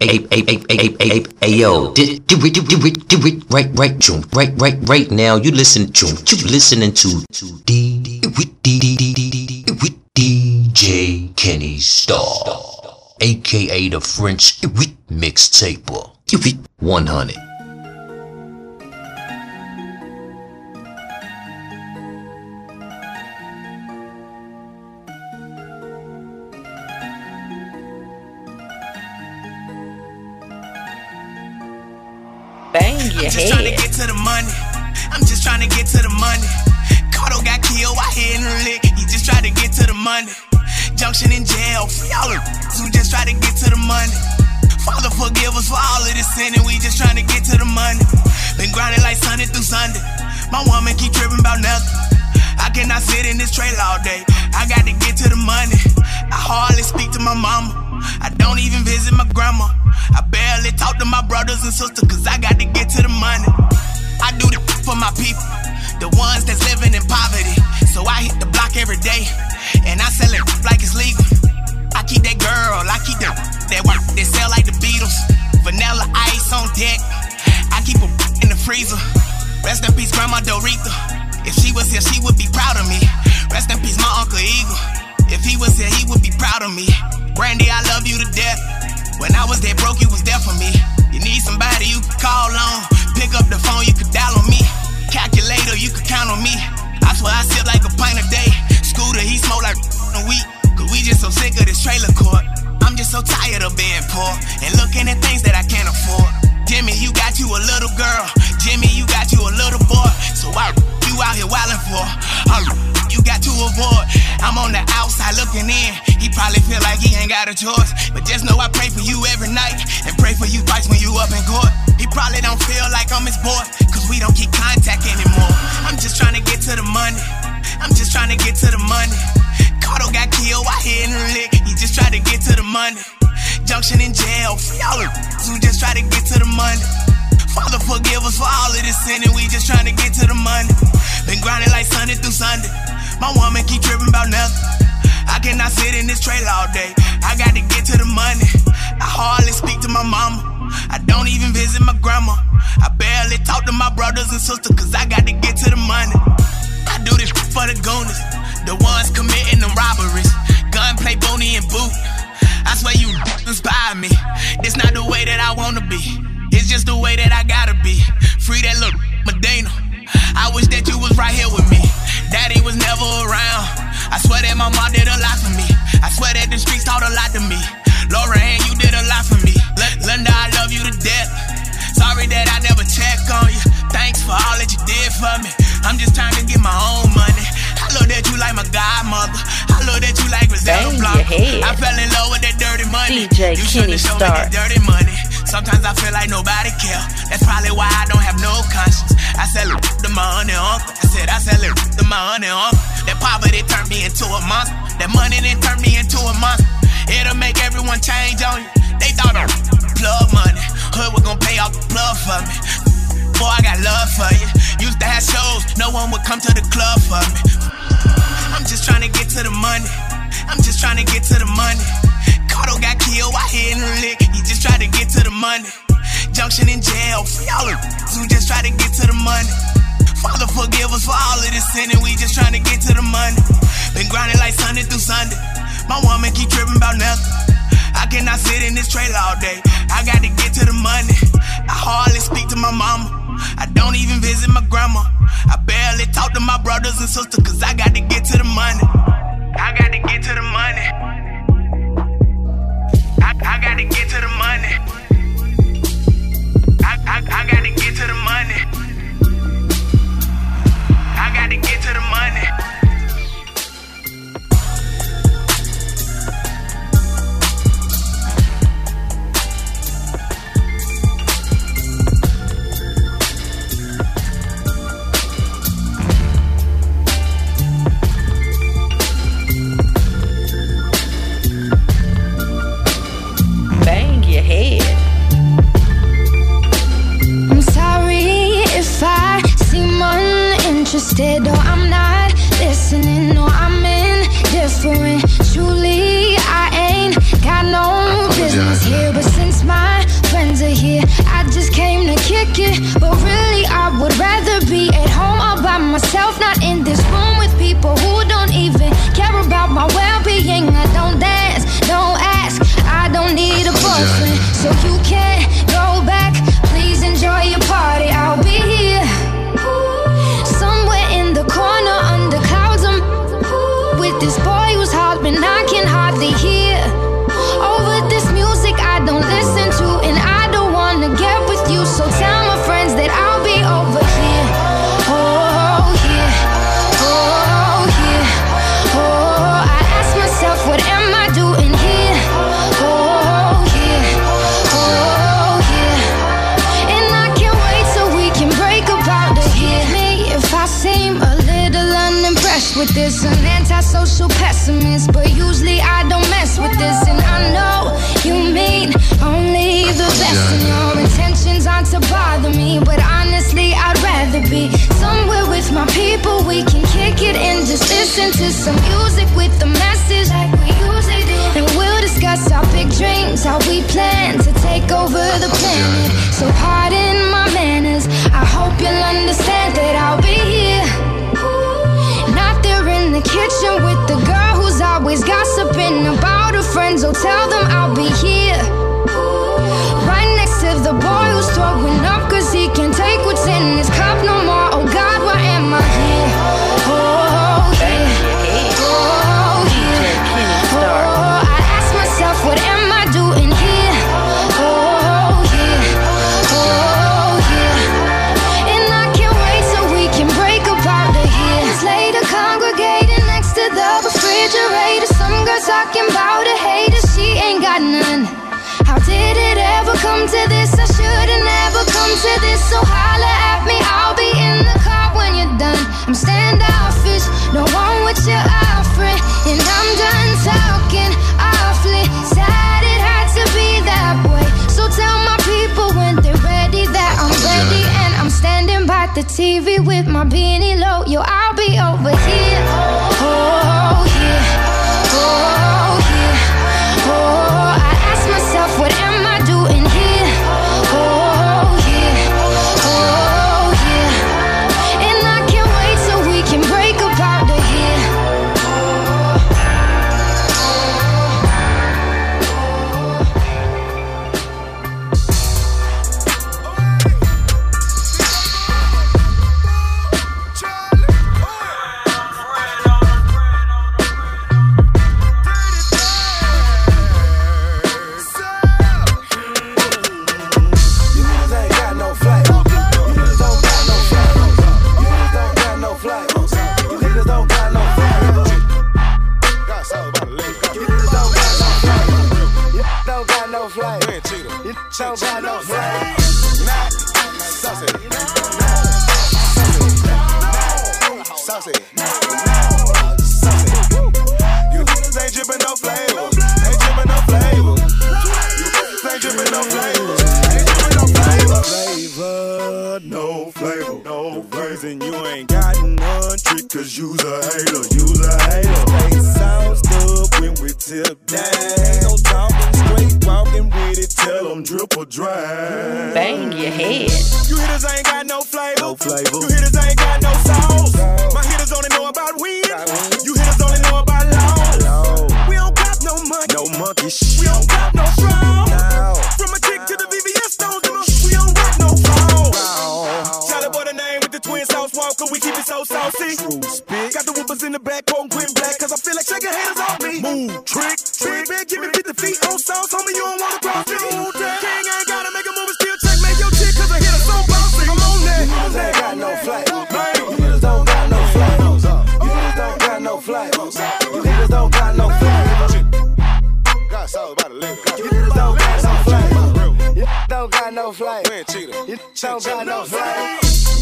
hey, hey, hey, hey, hey, hey, hey, yo, do it, do it, do it, right, right, right, right, right now. You listen, June, you listening to to D D D D D D with DJ Kennistarr, aka the French mixtaper, 100. Your just trying to get to the money. I'm just trying to get to the money. Cardo got killed, I hit the lick. He just tried to get to the money. Junction in jail, free all the who just try to get to the money. Father, forgive us for all of this sin, and we just trying to get to the money. Been grinding like Sunday through Sunday. My woman keep tripping about nothing. I cannot sit in this trailer all day. I got to get to the money. I hardly speak to my mama. I don't even visit my grandma. I barely talk to my brothers and sisters cause I got to get to the money. I do the for my people, the ones that's living in poverty. So I hit the block every day and I sell it like it's legal. I keep that girl, I keep that that work that sell like the Beatles. Vanilla ice on deck. I keep a in the freezer. Rest in peace, Grandma Dorita. If she was here, she would be proud of me. Rest in peace, my Uncle Eagle. If he was here, he would be proud of me. Brandy, I love you to death. When I was dead broke, you was there for me. You need somebody you can call on. Pick up the phone, you could dial on me. Calculator, you could count on me. I swear I sip like a pint a day. Scooter, he smoke like a week. Cause we just so sick of this trailer court. I'm just so tired of being poor and looking at things that I can't afford. Jimmy, you got you a little girl. Jimmy, you got you a little boy. Got a choice. But just know I pray for you every night and pray for you twice when you up in court. He probably don't feel like I'm his boy, cause we don't keep contact anymore. I'm just trying to get to the money. I'm just trying to get to the money. Cardo got killed, I hit in the lick. He just tried to get to the money. Junction in jail, free all the who just try to get to the money. Father, forgive us for all of this sin, and we just trying to get to the money. Been grinding like Sunday through Sunday. My woman keep tripping about nothing. I cannot sit in this trailer all day. I got to get to the money. I hardly speak to my mama. I don't even visit my grandma. I barely talk to my brothers and sisters, cause I got to get to the money. I do this for the goonies, the ones committing the robberies. Gunplay, boonie, and boot. I swear you inspire me. It's not the way that I wanna be. It's just the way that I gotta be. Free that little Medina. I wish that you was right here with me. Daddy was never around. I swear that my mom did a lot for me. I swear that the streets taught a lot to me. Lauren, you did a lot for me. L- Linda, I love you to death. Sorry that I never checked on you. Thanks for all that you did for me. I'm just trying to get my own money. I love that you like my godmother. I love that you like Griselda Bang your head. I fell in love with that dirty money. DJ you shown me that dirty money. Sometimes I feel like nobody care. That's probably why I don't have no conscience. I sell it my honey uncle. I said I sell it my honey uncle. That poverty turned me into a monster. That money then turned me into a monster. It'll make everyone change on you. They thought I plug money. Hood was gonna pay off the for me. Boy, I got love for you. Used to have shows, no one would come to the club for me. I'm just trying to get to the money. I'm just trying to get to the money. Cardo got killed, I hit the lick. He just tried to get to the money. Junction in jail, free all the who just try to get to the money. Father, forgive us for all of this sin, and we just trying to get to the money. Been grinding like Sunday through Sunday. My woman keep tripping about nothing. I cannot sit in this trailer all day. I got to get to the money. I hardly speak to my mama. I don't even visit my grandma. I barely talk to my brothers and sisters, cause I got to get to the money. I got to get to the money. I, I got to get to the money. I, I, I got to get to the money. interested. No, I'm not listening. No, I'm indifferent. Truly, I ain't got no business here. But since my friends are here, I just came to kick it. But really, I would rather be at home all by myself, not in this room with people who don't even care about my well-being. I don't dance, don't ask. I don't need a boyfriend, so you can't go back. Please enjoy your party. I'll be here. Hollering. I can hardly hear tell them beanie low. Trick, trick, man, give me 50 feet on sauce, homie, you don't wanna cross me. King ain't gotta make a move and still check, man, your chick, cause I hit her so bossy. I'm on that. You niggas ain't got no. Bang. You niggas don't got no flavor. You niggas don't got no flavor. You niggas don't got no flavor. Got sauce about a lick. You niggas don't got no flavor. You don't got no cheater. You don't got no flavor.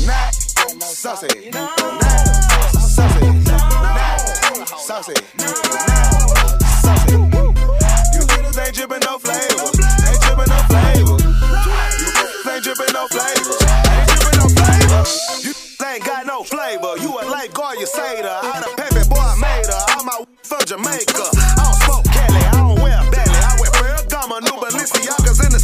Not saucy. Not saucy saucy. Saucy. You ain't drippin' no flavor. Ain't drippin' no flavor. You ain't drippin' no flavor. Ain't drippin' no flavor. You ain't got no flavor. You a lifeguard, you say her. I done boy, I made her. I'm out from Jamaica. I don't smoke Kelly, I don't wear a belly. I wear Ferragamo, new Balenciagas in the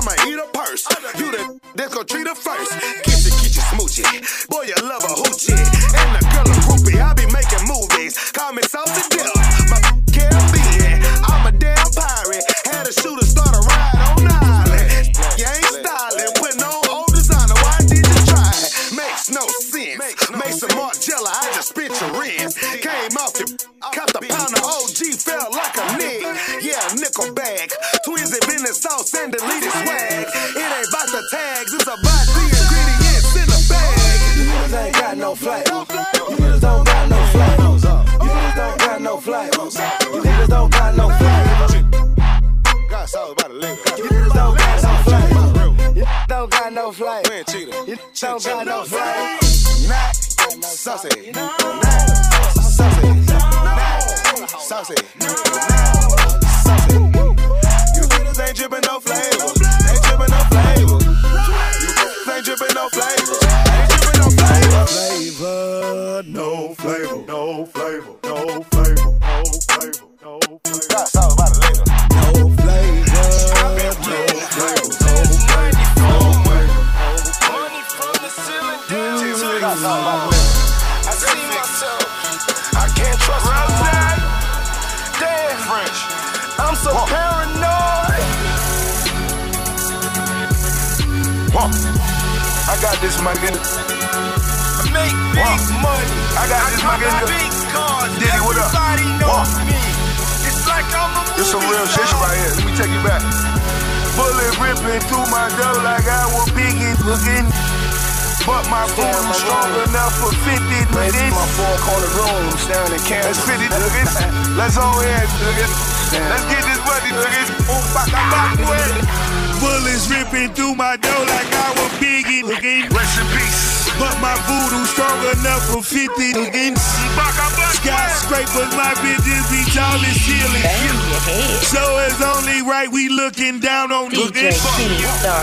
I'ma eat a purse. You the that's gon' treat her first. Kitchen, kitchen, smoochie. Boy, you love a hoochie. No We flavor. ain't cheating. You don't no flavor. Not saucy. I got this, my nigga. Diddy, what up? Everybody. It's like I'm a This some real shit right here. Let me take you back. Bullet ripping through my dough like I was biggie looking. But my phone was strong enough for 50 niggas. My four corner room, staring at cameras. That's 50 niggas. Let's all in, niggas. Let's get this money, niggas. Oh, fuck, I'm back with it. Bullets ripping through my dough like I was biggie looking. Rest in peace. But my voodoo strong enough for 50 looking. Skyscrapers, my bitches be tall as ceiling. So it's only right we looking down on Kenny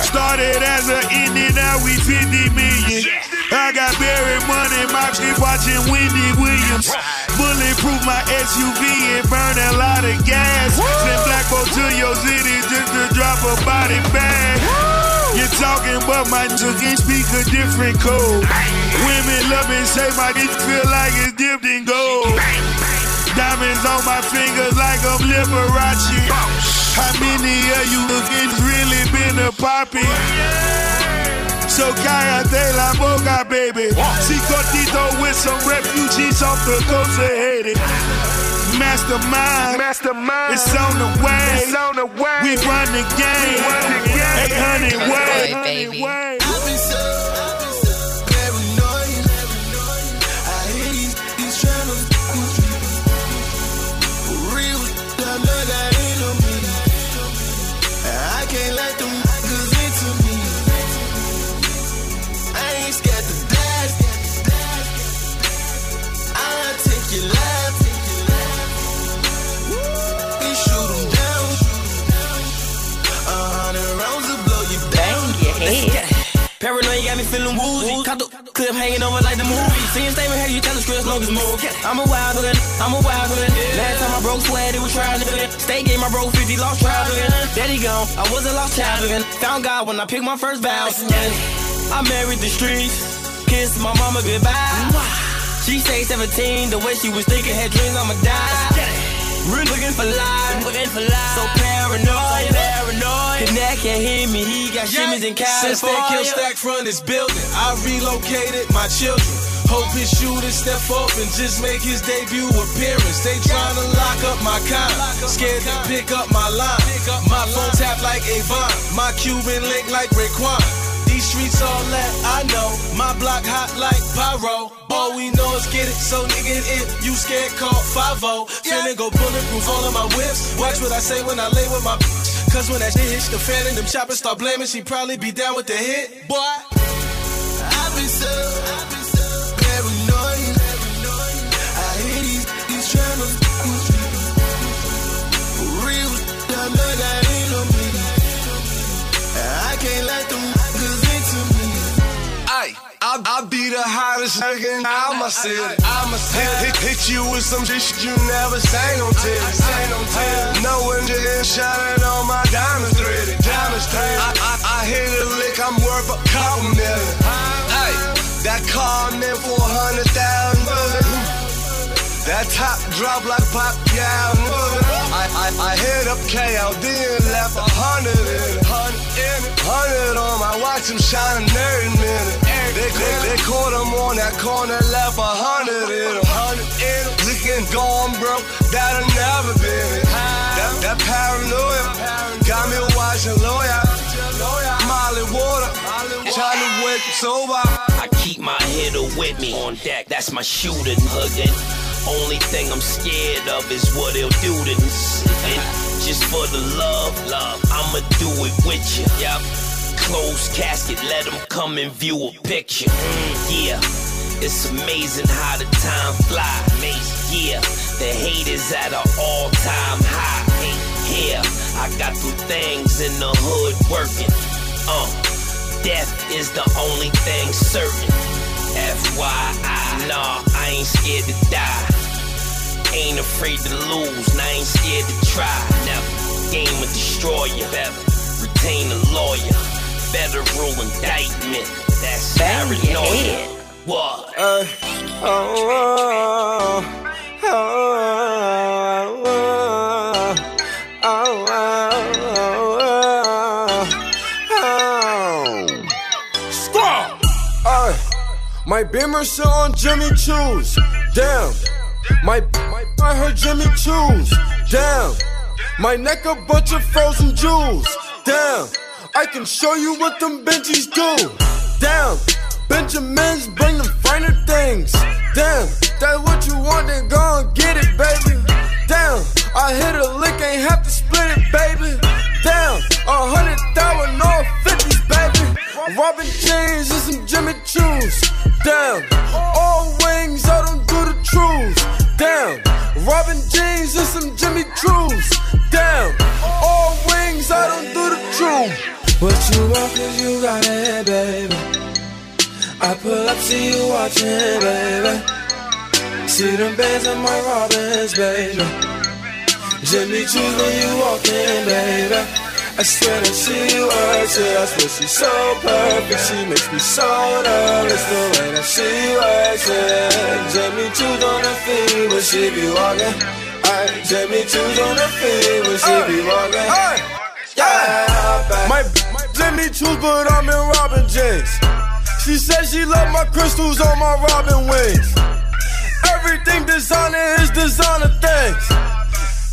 Started as an indie, now we 50 million. I got buried money, my shit watching Wendy Williams. Bulletproof my SUV and burn a lot of gas. Send black to your city just to drop a body bag. Talking, but my niggas speak a different code. Women love me, say my dick feel like it's dipped in gold. Diamonds on my fingers like I'm Liberace. How many of you niggas really been a poppy? So cállate la boca, baby. Si cortito with some refugees off the coast of Haiti. Mastermind, Mastermind. it's on the way. It's on the way. We run the game. run the game. 800 way. Boy, baby. Paranoid got me feeling woozy. Caught the clip hanging over like the movie. Seeing statement here, you tell the script, long as move. I'm a wild one, I'm a wild one. Last time I broke sweat, it was trying to State game, I broke 50, lost trial again. Daddy gone, I was a lost child again. Found God when I picked my first vow. I married the streets, kissed my mama goodbye. She say 17, the way she was thinking, had dreams I'ma die. Really looking for life, looking for life. So paranoid, paranoid. Connect can't hear me, he got shimmies in Since that kill stack from this building, I relocated my children. Hope his shooter step up and just make his debut appearance. They tryna lock up my kind, scared to pick up my line. My phone tap like Avon, my Cuban link like Raekwon. These streets all that I know, my block hot like pyro. All we know is get it, so nigga if you scared call 5 Finna go bulletproof all of my whips. Watch what I say when I lay with my bitch. Cause when that shit hits the fan and them choppers start blaming, she probably be down with the hit. Boy, I've been so, I, be the hottest nigga in my city. I'ma hit, hit, hit you with some shit you never seen on TV. No one just shining on my diamonds threaded. Diamonds threaded. I, I, I hit a lick, I'm worth a couple million. Ay, that car thousand. That top drop like pop, yeah. I, I, I hit up KLD and left a. Hundred in it. Hundred on my watch, I'm shining every minute. They, they, they caught him on that corner, left a hundred in it. Hundred in it. Looking gone broke, that'll never it. That, that paranoia got me watching lawyer. Molly water, trying to wake sober. I keep my hitter with me on deck. That's my shooter hugging. Only thing I'm scared of is what he'll do to this. Just for the love, love. I'ma do it with you. Yup. Closed casket, let them come and view a picture. Yeah. It's amazing how the time. Amazing, yeah. The hate is at an all-time high. Yeah, I got through things in the hood working. Uh, death is the only thing certain. FYI, nah, I ain't scared to die. Ain't afraid to lose, and I ain't scared to try. Never game a destroyer, better retain a lawyer. Federal indictment, that's Bang paranoia. What? Uh, oh, oh, oh, oh, oh, oh, oh. Squaw! Uh, my beamer sit on Jimmy Choo's. Damn. My, my, I heard Jimmy Choo's. Damn. My neck a bunch of frozen jewels. Damn. I can show you what them Benjis do. Damn. Benjamins bring them finer things. Damn. That's what you want, then go and get it, baby. Damn. I hit a lick, ain't have to split it, baby. Damn. A hundred thousand, no fifties, baby. Robin jeans and some Jimmy Choo's. Damn. All wings, I don't do the truths. Damn. Robin jeans and some Jimmy Choo's. Damn. All wings, I don't do the truth. What you want, cause you got it, baby. I pull up, see you watching, baby. See them bands in my Robins, baby. Jimmy Choo's when you walk in, baby. I swear that she works it. I swear she's so perfect. She makes me so nervous the way that she works it. Jimmy Choo's on her feet when she be walking. Jimmy Choo's on her feet when she be walking. Hey, Yeah, my, my Jimmy Choo's, but I'm in Robin jeans. She said she love my crystals on my Robin wings. Everything designer is designer things.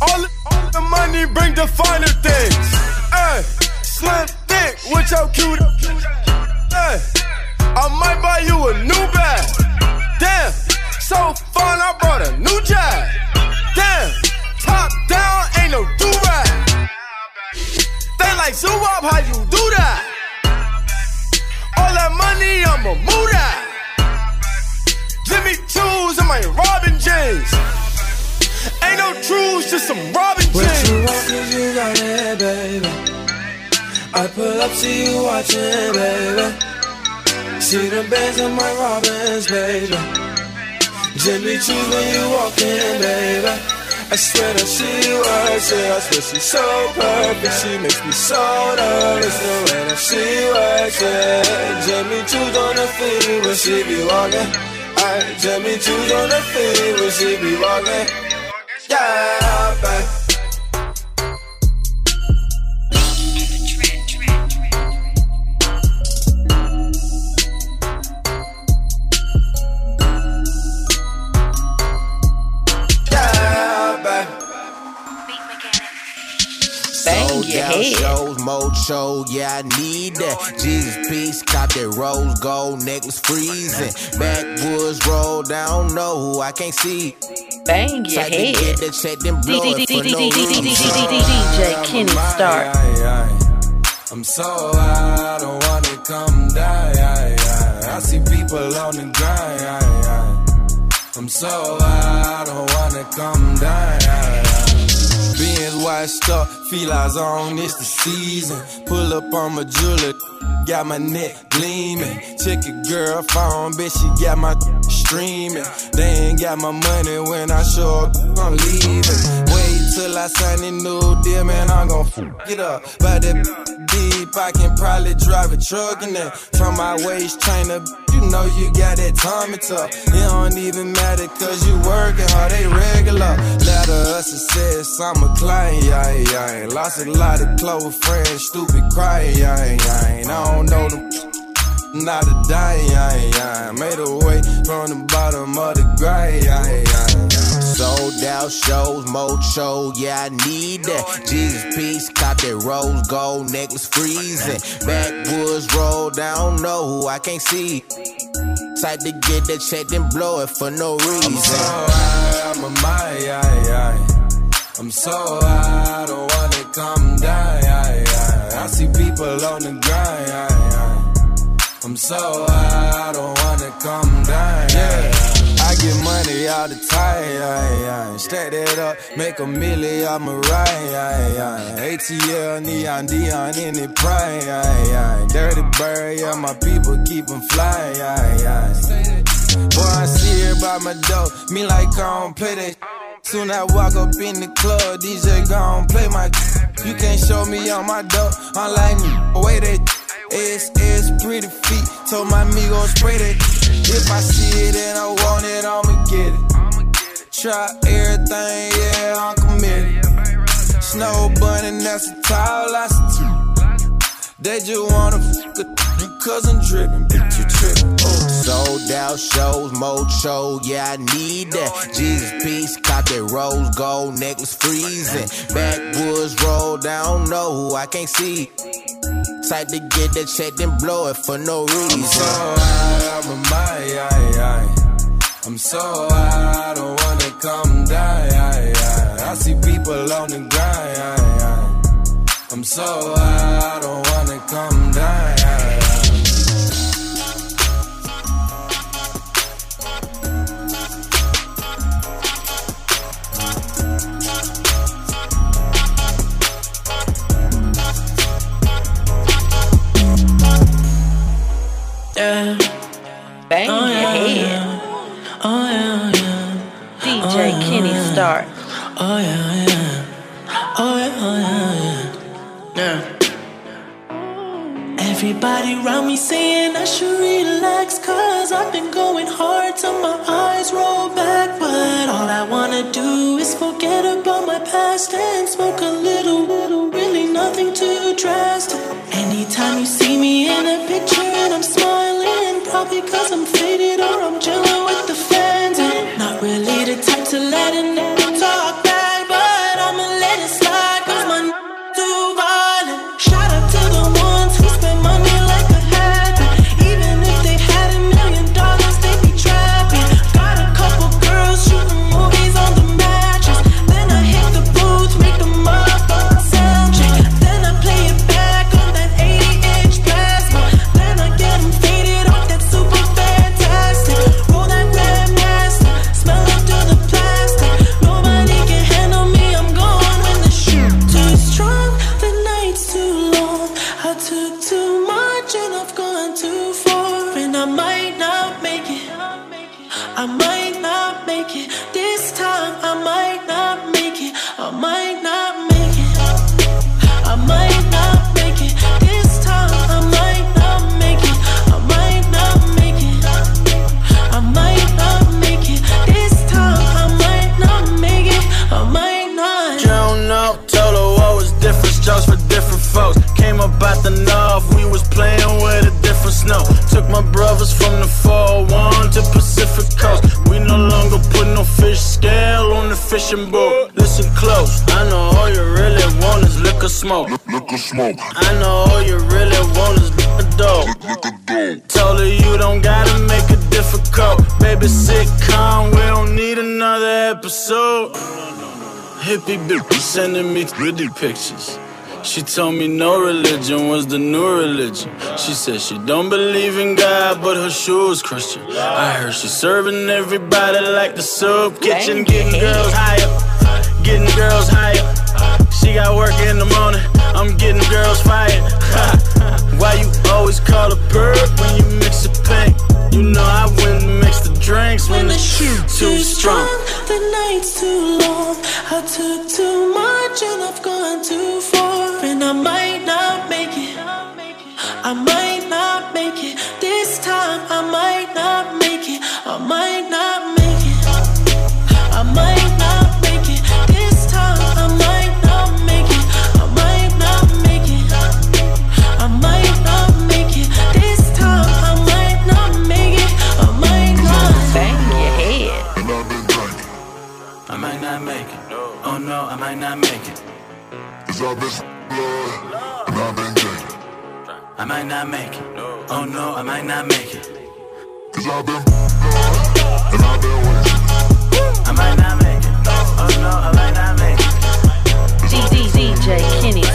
All the, money bring the finer things. Hey, slim thick, which how cute. Hey, I might buy you a new bag. Damn, so fun, I brought a new jag. Damn, top down, ain't no do rag. They like zoo up, how you do that? All that money, I'ma move that. Jimmy Choo's and my Robin jeans. Ain't no truths, just some Robin James. What you want, cause you got it, baby. I pull up, see you watching, baby. See them bands in my Robins, baby. Jimmy Choo's when you walk in, baby. I swear that she was it. I swear she's so perfect. She makes me so nervous the way that she works it. Jimmy Choo's on her feet when she be walking. I Jimmy Choo's on her feet when she be walking. Yeah. Head. shows, mode show, yeah, I need that. Jesus peace, cop that rose gold necklace freezing. Backwoods road, I don't know who I can't see. Bang your Tried to get head. the check, then blow it for no reason. DJ Kenny Star. I'm so high, I don't wanna come down. I see people on the grind. I'm so high, I don't wanna come down. Washed up, feel eyes on, it's the season. Pull up on my jeweler, got my neck gleaming. Check a girl phone, bitch, she got my streaming. They ain't got my money when I show up, I'm leaving. Wait till I sign a new deal, man, I'm gon' fuck it up. But that deep, I can probably drive a truck in there. From my waist trainer, you know you got that Tommy talk. It don't even matter cause you working hard, they regular. Letter of success, I'm a client, yeah, yeah. Lost a lot of close friends, stupid crying, yeah, yeah. I don't know them. Not a dime, I. Made a way from the bottom of the grave. Sold out shows, mode show, yeah, I need that. Jesus peace, cop that rose gold necklace freezing. Backwoods road, I don't know who I can't see. Tried to get that check, then blow it for no reason. I'm so high, I'm a my, yeah, yeah. I'm so high, I don't wanna come down. I see people on the grind. I'm so high, I don't wanna come down. Yeah. I get money all the time, stack that up, make a million, I'm a ride. ATL, neon, Deion in the prime. Dirty bird, yeah, my people keep 'em flying. Boy, I see her by my door, me like I don't play that. Soon I walk up in the club, DJ gon' play my. You can't show me on my door, like me. Wait that. Ass, pretty feet. Told my amigo spray that. If I see it and I want it, I'ma get it. Try everything, yeah, I'm committed. Snow bunny, that's a tall, I They just wanna fuck a cause I'm drippin', bitch, you trippin'. Oh. Sold out shows, more show, yeah, I need that. Jesus peace, cop that rose gold necklace freezing. Backwoods roll down, know who I can't see. Type to get that check, then blow it for no reason. I'm so high, I'm a my. I'm so high, I don't wanna come down. Yeah, yeah. I see people on the grind. Yeah, yeah. I'm so high, past And smoke a fishing boat. Listen close, I know all you really want is liquor smoke. Liquor smoke. I know all you really want is liquor dope. Told her you don't gotta make it difficult. Baby, sitcom, we don't need another episode. Hippie bitch sending me pretty pictures. She told me no religion was the new religion. She said she don't believe in God, but her shoes Christian. I heard she serving everybody like the soup kitchen, getting girls higher, getting girls higher. She got work in the morning, I'm getting girls fired. Why you always call a perp when you mix a paint? You know I wouldn't mix the drinks when the shoot too strong. The night's too long. I took too much and I've gone too far. And I might not make it. I might not make it. This time I might not make it. I might not make it. Cause I've been blood and I've been drinking. I might not make it. Oh no, I might not make it. Cause I've been blood and I've been wasted. I might not make it. Oh no, I might not make it. G D Z J Kenny.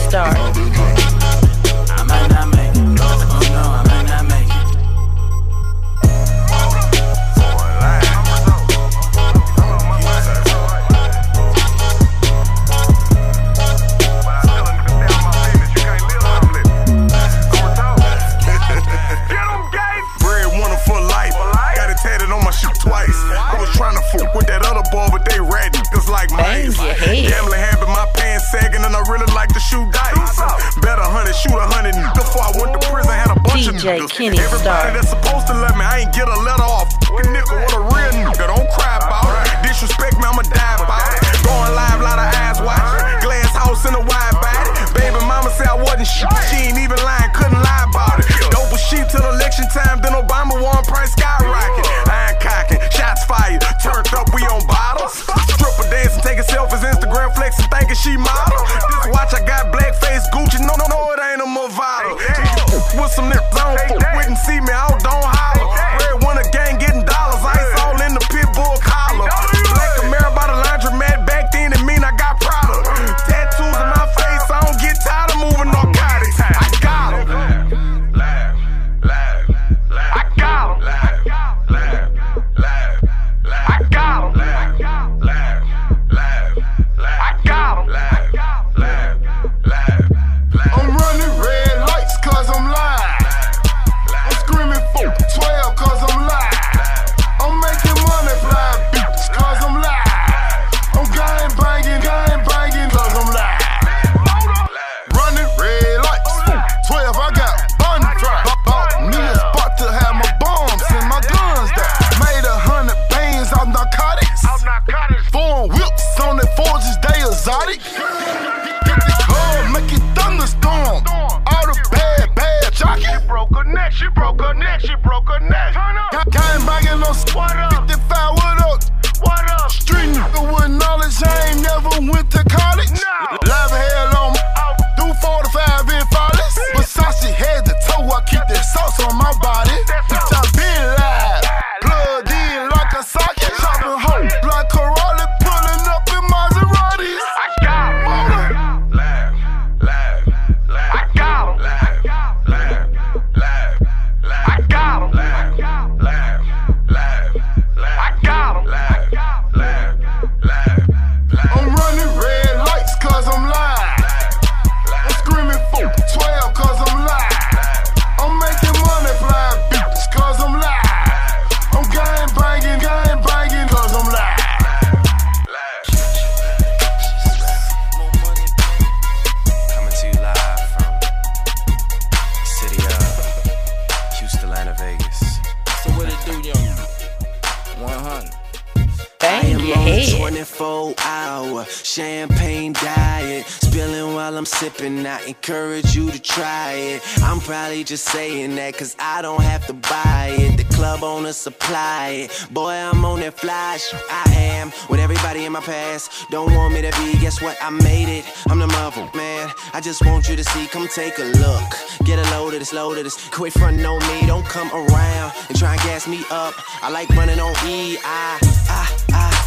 I just want you to see, come take a look. Get a load of this, load of this. Quit frontin' on me, don't come around and try and gas me up. I like running on E, I, I.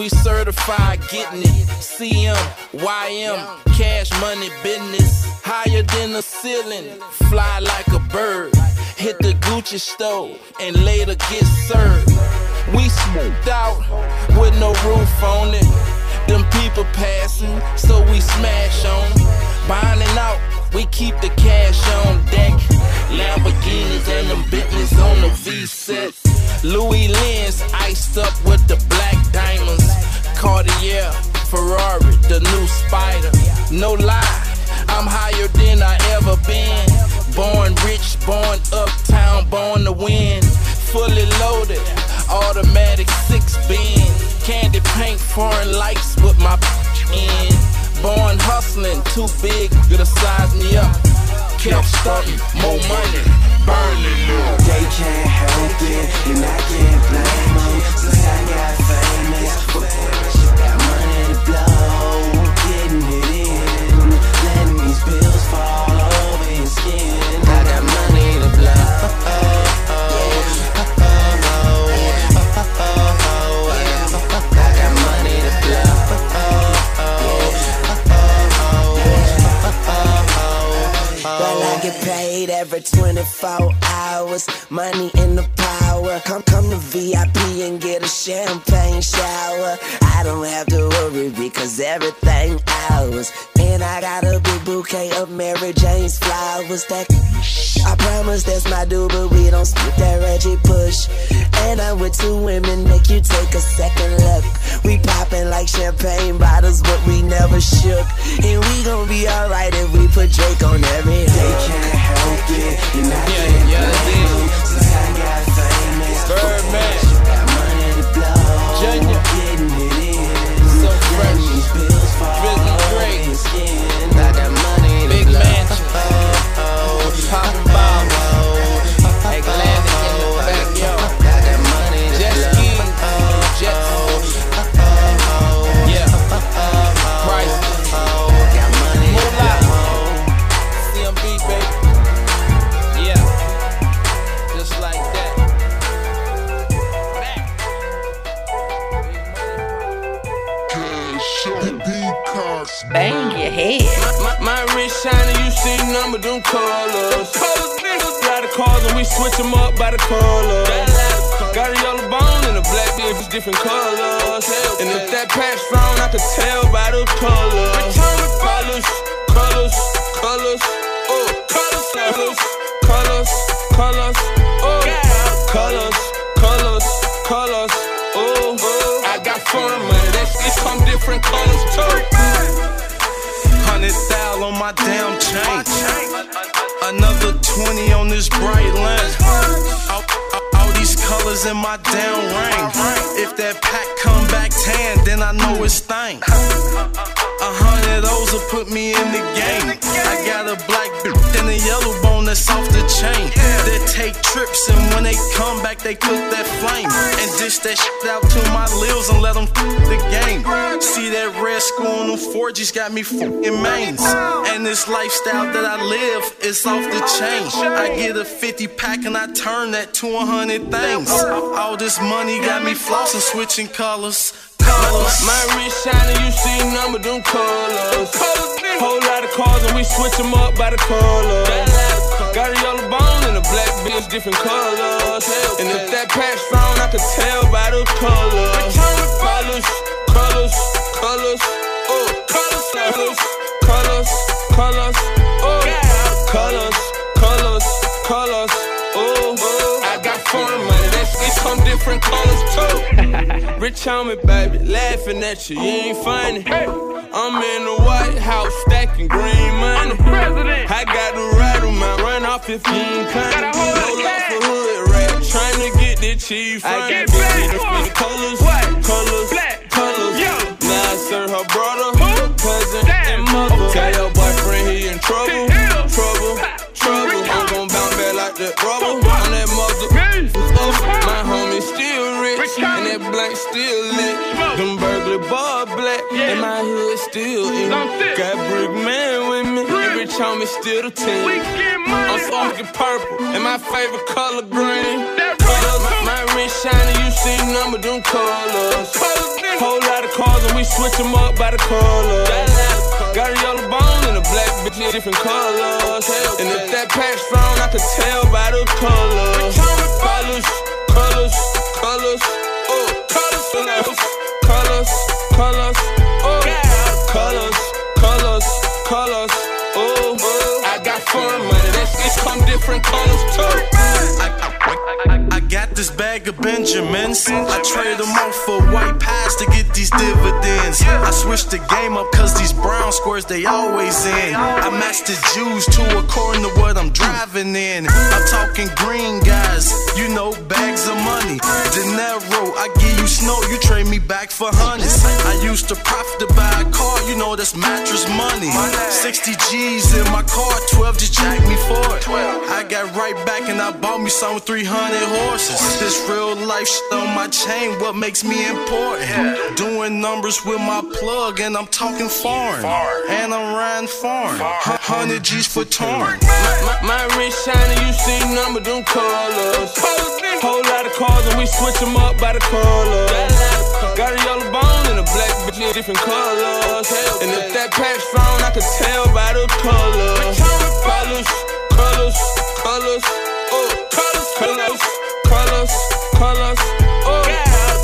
We certified getting it. CM, YM, cash money business. Higher than the ceiling, fly like a bird. Hit the Gucci store and later get served. We smoked out with no roof on it. Them people passing, so we smash on. Binding out, we keep the cash on deck. Lamborghinis and them Bentleys on the V set. Louis Lens iced up with the black. Cartier, Ferrari, the new Spider. No lie, I'm higher than I ever been. Born rich, born uptown, born to win. Fully loaded, automatic six bin. Candy paint, foreign lights with my in. Born hustling, too big to size me up. Kept starting, more money, burning. They can't help it, and I can't 24 hours. Money in the power. Come, come to VIP and get a champagne shower. I don't have to worry because everything ours. And I got a big bouquet of Mary Jane's flowers. That I promise that's my dude, but we don't split that Reggie push. And I'm with two women, make you take a second look. Like champagne bottles, but we never shook. And we gon' be alright if we put Drake on every hook. They can't help it, and I can't blame them. Since I got color. Got a yellow bone and a black beard, it's different colors. And if that patch strong, I could tell by the colors. Colors, colors, colors, oh, colors, colors, colors, colors, oh, colors, colors, colors, oh. oh. I got fun money, that shit come different colors too. Hundred thou on my damn chain. Another 20 on this bright line. All, these colors in my damn ring. If that pack come back tan, then I know it's thing. A hundred those will put me in the game. I got a black and a yellow bone that's off the chain. They take trips and when they come back, they cook that flame. And dish that shit out to my lips and let them the game. See that red school on them 4Gs got me fucking mains. And this lifestyle that I live is off the chain. I get a 50 pack and I turn that to a hundred things. All this money got me flossing, switching colors. Colors. My wrist shining, you see but them colors. Whole lot of cars and we switch them up by the color. Got a yellow bone and a black bitch, different colors. And if that patch strong, I could tell by the colors. Colors, colors, colors, oh, colors, colors, colors, colors, oh, colors, colors, colors, oh. I got fun money, that shit come different colors too. Rich on me, baby, laughing at you, you ain't funny. I'm in the White House stacking green money. I got the right amount, run off if you ain't coming. No love for hood rap, trying to get the chief I get back. the colors, colors, colors. Now I serve her brother, cousin, and mother. Tell bar black, and my hood still in. Got brick man with me, and rich homie still the team. I'm fucking purple, and my favorite color green. Colors, my, my wrist shining, you see number them colors. Whole lot of cars, and we switch them up by the color. Got a yellow bone and a black bitch, in different colors. And if that patch strong, I could tell by the colors. Colors, colors, colors, oh, colors, colors, colors, colors, oh, colors, colors, colors, oh foreign money. Come different colors too. I, I, got this bag of Benjamins. I trade them off for white pies to get these dividends. I switched the game up cause these brown squares they always in. I match the Jews too according to what I'm driving in. I'm talking green guys, you know, bags of money. Dinero, I give you snow, you trade me back for hundreds. I used to profit to buy a car, you know, that's mattress money. 60 G's in my car, 12 just jack me for it. I got right back and I bought me some 300 horses. This real life shit on my chain, what makes me important? Doing numbers with my plug and I'm talking foreign. And I'm riding foreign. 100 G's for torn. My, my, my wrist shining, you see none but them colors. Whole lot of cars and we switch them up by the color. Got a yellow bone and a black bitch in different colors. And if that patch strong, I could tell by the colors. Colors, colors, colors, oh, colors, colors, colors, colors, oh,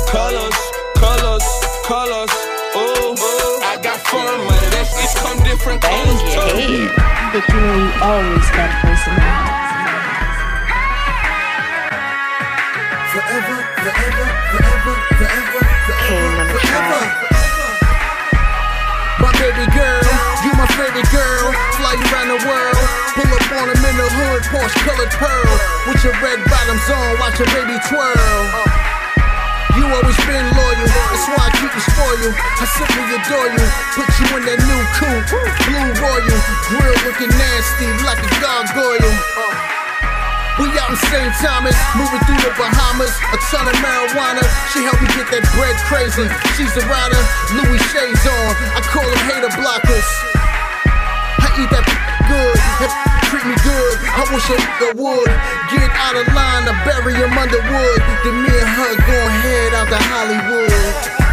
colors, colors, colors, oh, oh. I got money, that shit come different colors. too. But you know you always got a place in Baby girl, you my favorite girl. Fly around the world. Pull up on them in the hood, Porsche colored pearl. With your red bottoms on, watch your baby twirl. You always been loyal, that's why I keep you. I simply adore you, put you in that new coupe, blue royal, grill looking nasty like a gargoyle. We out in St. Thomas, moving through the Bahamas. A ton of marijuana, she helped me get that bread crazy. She's a rider, Louis Shades on. I call them hater blockers. I eat that good, that treat me good. I wish a nigga would get out of line, I bury him under wood. Then me and her gon' head out to Hollywood.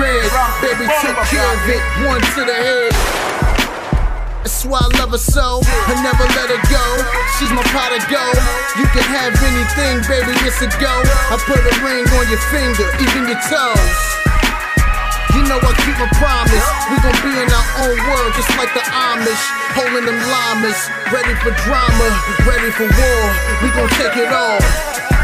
Dread. Baby took care of it, one to the head. That's why I love her so. I never let her go. She's my pot of gold. You can have anything, baby, it's a go. I put a ring on your finger, even your toes. You know I keep my promise. We gon' be in our own world, just like the Amish. Holding them llamas, ready for drama, ready for war. We gon' take it all.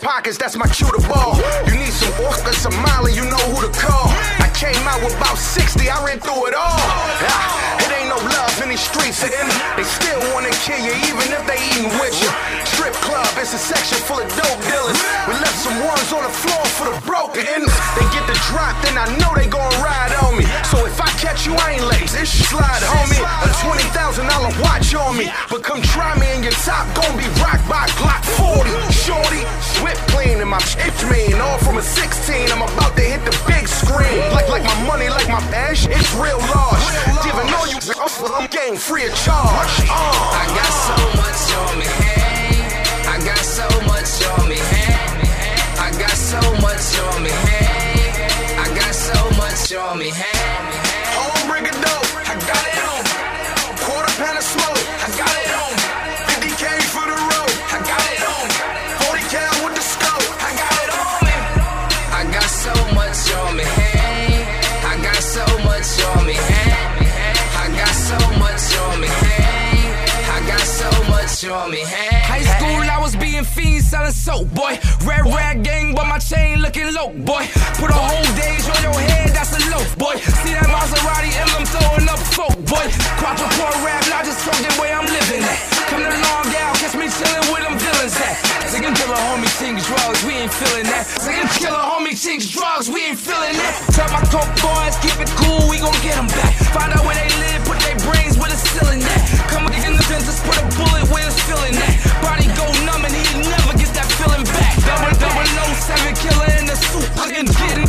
Pockets, that's my cue to ball. You need some Orca, Somali, you know who to call. I came out with about 60, I ran through it all. Ah, No love in these streets, and they still wanna kill you, even if they eating with you. Strip club, it's a section full of dope dealers. We left some ones on the floor for the broken. And they get the drop, then I know they gon' ride on me. So if I catch you, I ain't lazy. This slide, homie. A $20,000 watch on me. But come try me and your top gon' be rocked by Glock 40. Shorty, whip clean in my pitch mean. All from a 16, I'm about to hit the big screen. Like, like my money, like my cash, it's real large. Giving all you, I'm getting free of charge. Uh. I got so much on me, hey. I got so much on me, hey. I got so much on me, hey. I got so much on me, hey. On me, hey. High school, I was being fiends selling soap, boy. Red rag gang, but my chain looking low, boy. Put a whole days on your head, that's a loaf, boy. See that Maserati emblem throwing up folk, boy. Quadruple rap, not just talking where I'm living at. Come to Long Gal, catch me chilling with them villains at. Second killer homie, sing drugs, we ain't feeling that. Second killer homie, sing drugs, we ain't feeling that. Tell my coke boys, keep it cool, we gon' get them back. Find out where they live, put their brains where the ceiling at. Come the dentist, put a bullet where it's feeling at. Body go numb and he never get that feeling back. Double double no seven killer in the suit. Getting,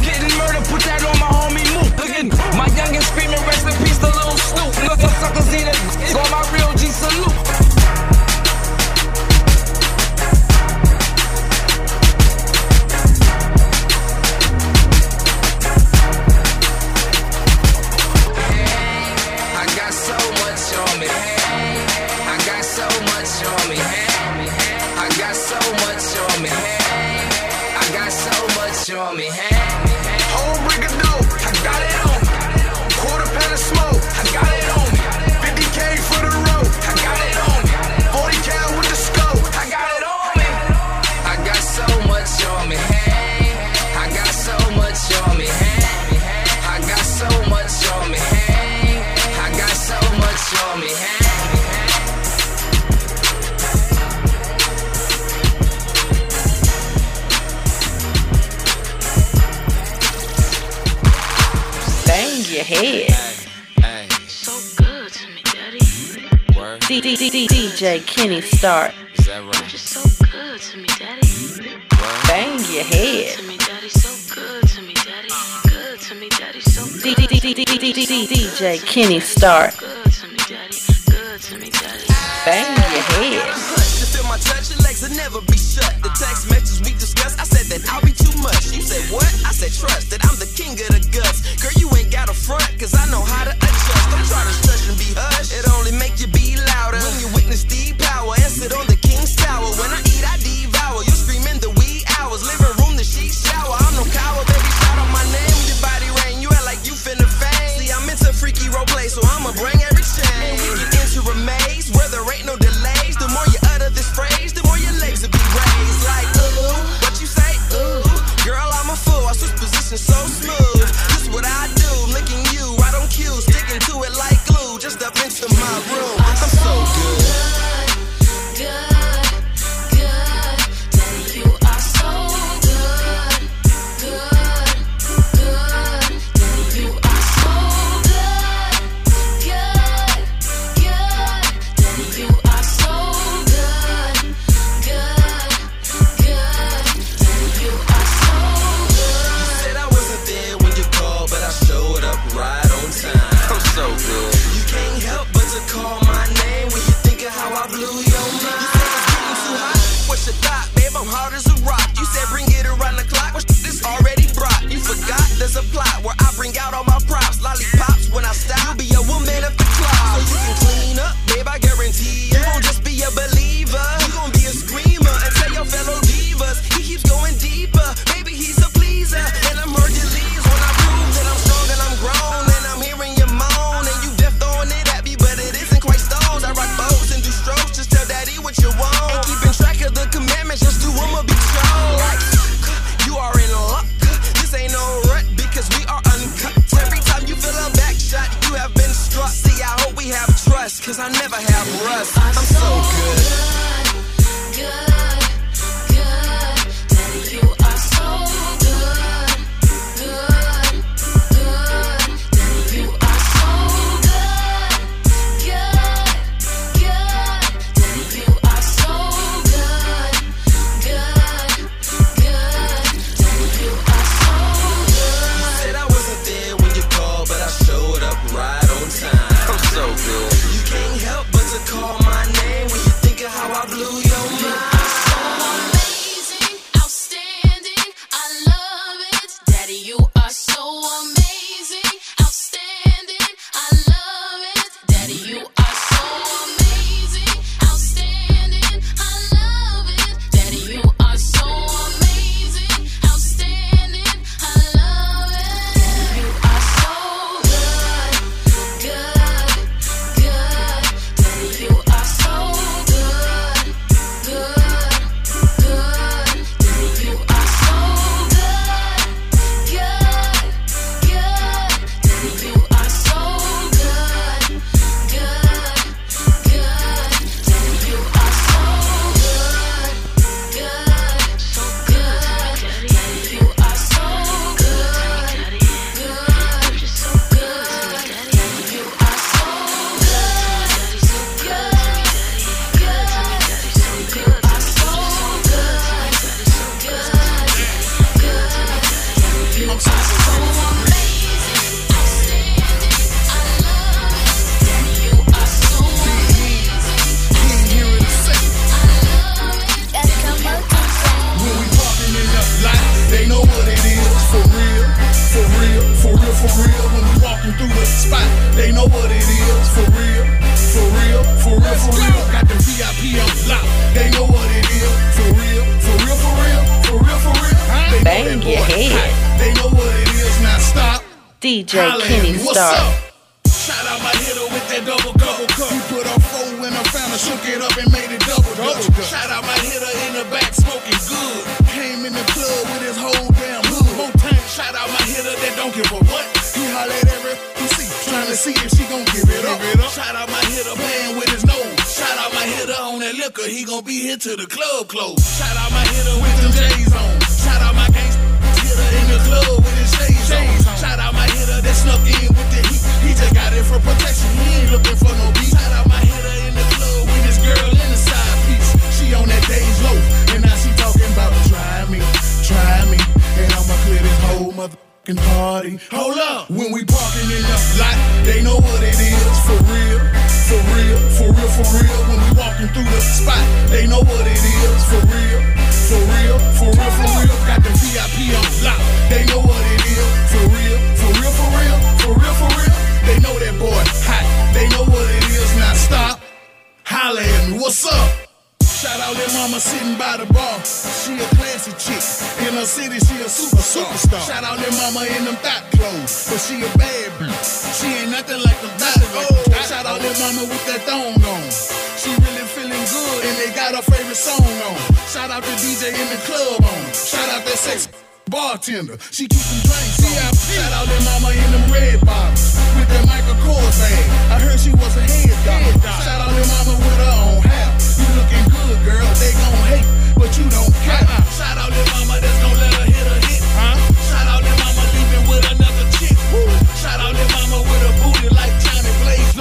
Kennistarr. Is that right? You're so good to me, daddy. Bang your head. To me, daddy, so good to me, daddy. Good to me, daddy, so good. DJ Kennistarr. That double double cup. He put on four when I found her, shook it up and made it double double. Shout out my hitter in the back smoking good. Came in the club with his whole damn hood. More time. Shout out my hitter that don't give a what. He holler at every see, trying to see if she gon' give it up. Shout out my hitter playing with his nose. Shout out my hitter on that liquor. He gon' be here till the club close. Shout out my hitter with them J's on. Shout out my hitter in the club with his shades on. Shout out my hitter that snuck in with the heat. He just got it for protection. He ain't looking for no beat. Shout out my hitter in the club with his girl in the side piece. She on that day's low, and now she talking about try me, try me, and I'ma clear this whole motherfucking party. Hold up, when we parking in the lot, they know what it is for real, for real, for real, for real. When we walking through the spot, they know what it is for real, for real, for real, for real. Got the VIP on lock, they know what it is for real, for real, for real, for real, for real. They know that boy hot, they know what it is. Now stop, holla at me, what's up? Shout out that mama sitting by the bar. She a classy chick. In her city, she a super superstar. Shout out that mama in them thought clothes. But she a bad bitch. She ain't nothing like them thought oh. Shout out that mama with that thong on. Good and they got her favorite song on. Shout out the DJ in the club on. Shout out that sex bartender. She keep them drinks on. Shout out that mama in them red bottles. With that Michael Kors bag. I heard she was a head doctor. Shout out that mama with her own hair. You looking good, girl. They gon' hate, but you don't care. Shout out that mama that's gon' let her hit a hit. Shout out that mama leaving with another chick. Shout out that mama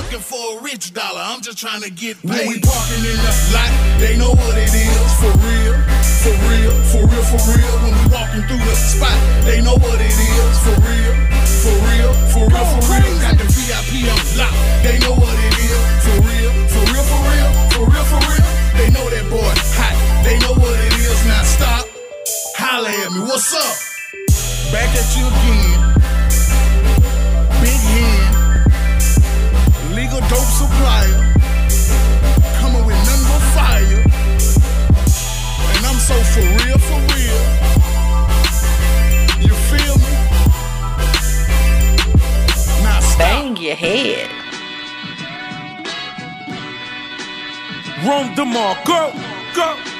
Looking for a rich dollar. I'm just trying to get paid. When we parking in the lot, they know what it is. For real, for real, for real, for real. When we walking through the spot, they know what it is. For real, for real, for real, for real. Got the VIP on lock. They know what it is. For real, for real, for real, for real, for real. They know that boy hot. They know what it is. Now stop. Holla at me. What's up? Back at you again. Legal dope supplier. Coming with nothing but fire. And I'm so for real, for real. You feel me? Now stop. Bang your head. Rome Demar, go, go.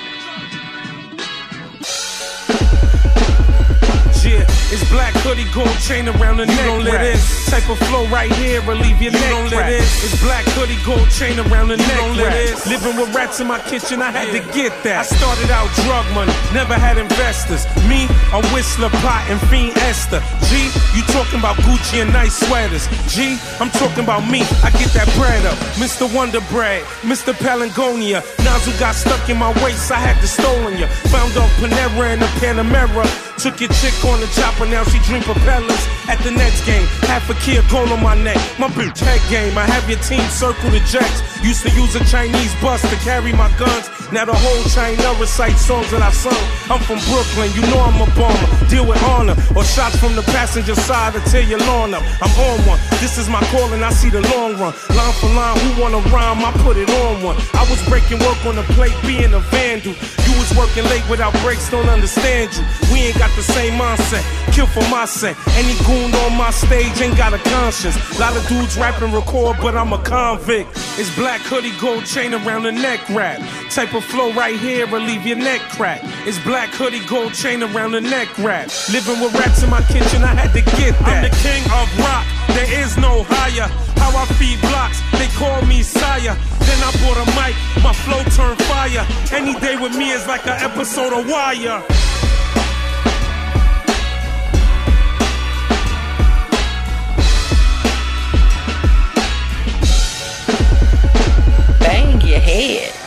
It's black hoodie, gold chain around the neck. don't let this type of flow right here relieve your neck. don't let this. It's black hoodie, gold chain around the neck. don't let this. Living with rats in my kitchen, I had to get that. I started out drug money, never had investors. Me, a whistler, pot, and fiend Esther. G, you talking about Gucci and nice sweaters. G, I'm talking about me. I get that bread up. Mr. Wonder Bread, Mr. Palangonia. Nozzle got stuck in my waist, I had to stolen ya. Found off Panera in a Panamera. Took your chick on the chopper, now she drink propellers. At the next game, half a kid gold on my neck. My bitch head game, I have your team circle the jacks. Used to use a Chinese bus to carry my guns. Now the whole China recite songs that I sung. I'm from Brooklyn, you know I'm a bomber. Deal with honor, or shots from the passenger side tear your lawn up. I'm on one. This is my call and I see the long run. Line for line, who wanna rhyme? I put it on one. I was breaking work on the plate, being a vandal. You was working late without breaks, don't understand you. We ain't got the same mindset. Kill for my set. Any goon on my stage ain't got a conscience. A Lot of dudes rap and record, but I'm a convict. It's black hoodie, gold chain around the neck wrap. Type of flow right here will leave your neck crack. It's black hoodie, gold chain around the neck wrap. Living with rats in my kitchen, I had to get that. I'm the king of rock. there is no higher. How I feed blocks, they call me sire. Then I bought a mic, my flow turned fire. Any day with me is like an episode of Wire. Bang your head.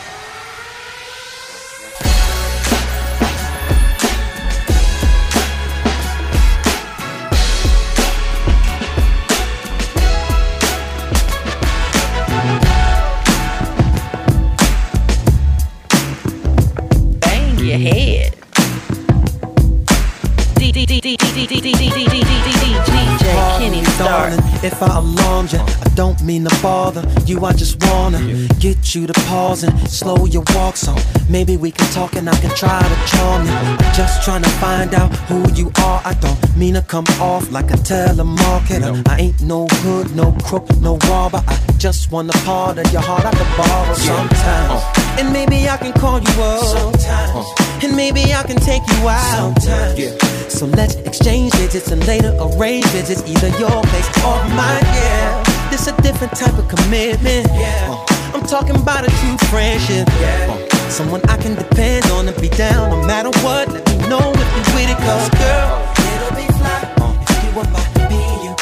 If I alarmed you, don't mean to bother you. I just wanna get you to pause and slow your walk so maybe we can talk and I can try to charm you. I'm just trying to find out who you are. I don't mean to come off like a telemarketer. I ain't no hood, no crook, no robber. I just want a part of your heart I could borrow sometimes. Uh. And maybe I can call you up. Sometimes. Uh. And maybe I can take you out. Sometimes. So let's exchange digits and later arrange visits, either your place or mine. Yeah, this a different type of commitment. Yeah, uh, I'm talking about a true friendship. Yeah, uh, someone I can depend on and be down no matter what. Let me know if you with it, cause girl, it'll be fly uh. if you are my B-U-D-D-Y.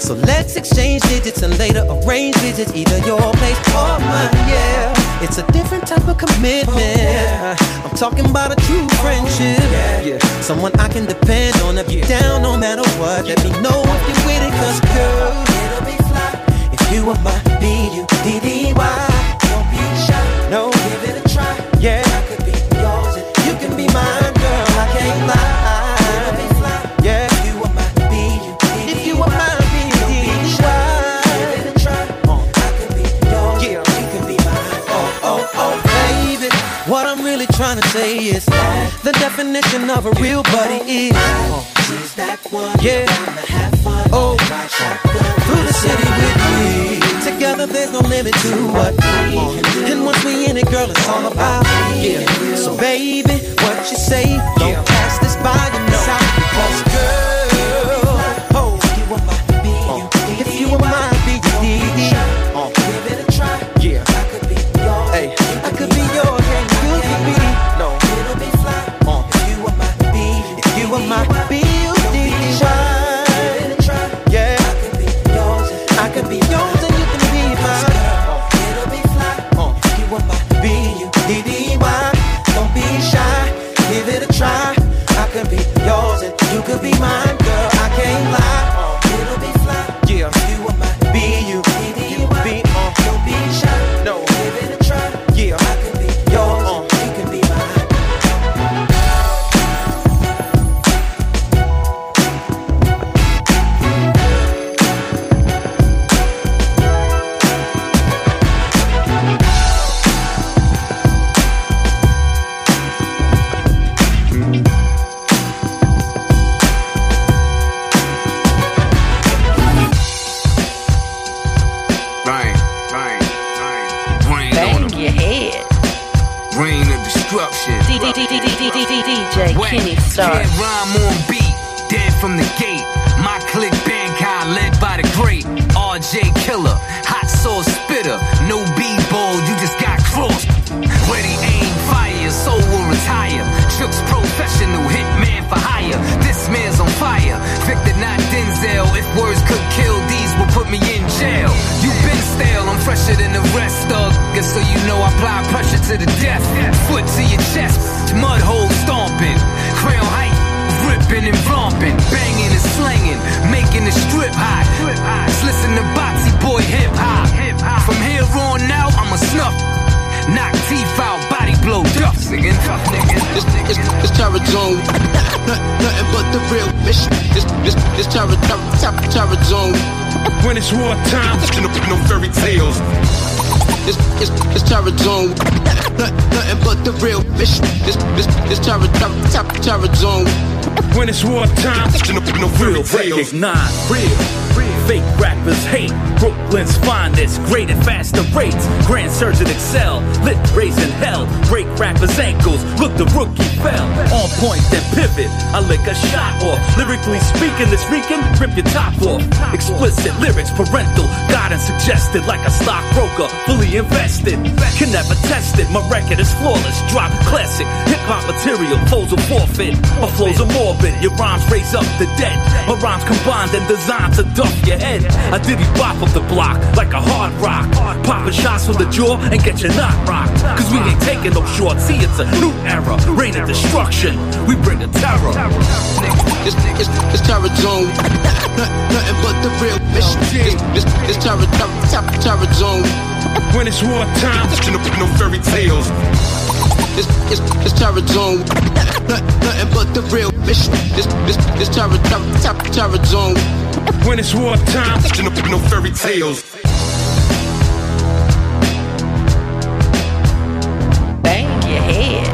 So let's exchange digits and later arrange visits, either your place or mine. Yeah, it's a different type of commitment. I'm talking about a true friendship. Yeah, someone I can depend on to be down no matter what. Let me know if you're with it, cause girl, it'll be fly if you are my B-U-D-D-Y. Trying to say is the definition of a real buddy is yeah. Oh, through the city with me. Together there's no limit to what we do. And once we in it, girl, it's all about yeah. So baby, what you say? Don't pass this by your side. It's Tara Zone. When it's wartime, it's no, no fairy tales. It's, it's, it's Tara Zone. Nothing but the real bitch. It's, it's, it's Tara, Tara, Tara, Tara Zone. When it's wartime, it's no, no fairy Real tales. recognize real. Fake rappers hate Brooklyn's finest, great at faster rates. Grand surgeon excel, lit raising hell. Break rappers' ankles, look the rookie fell. On point, then pivot. I lick a shot off. Lyrically speaking, this reeking, rip your top off. Explicit lyrics, parental guidance suggested like a stockbroker, fully invested. Can never test it. My record is flawless. Drop classic hip hop material. Flows a forfeit. My flows are morbid. Your rhymes raise up the dead. My rhymes combined and designed to dump your head. I did be bop up the block like a hard rock. Popping shots from the jaw and get your knot rocked. Cause we ain't taking no short. See, it's a new era. Reign of destruction. We bring the terror. It's, it's, it's Tara Zone. Nothing but the real bitch. It's, it's, it's Tara, Tara, Tara, Tara Zone. When it's wartime, it's no, no fairy tales. It's, it's, it's Tara Zone. Nothing but the real bitch. It's, it's, it's Tara, Tara, Tara, Tara Zone. When it's wartime, it's no, no fairy tales. Bang your head.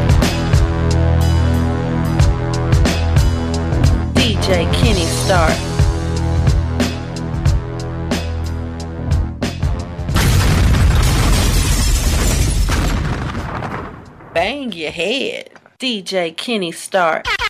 DJ Kennistarr. Bang your head. DJ Kennistarr.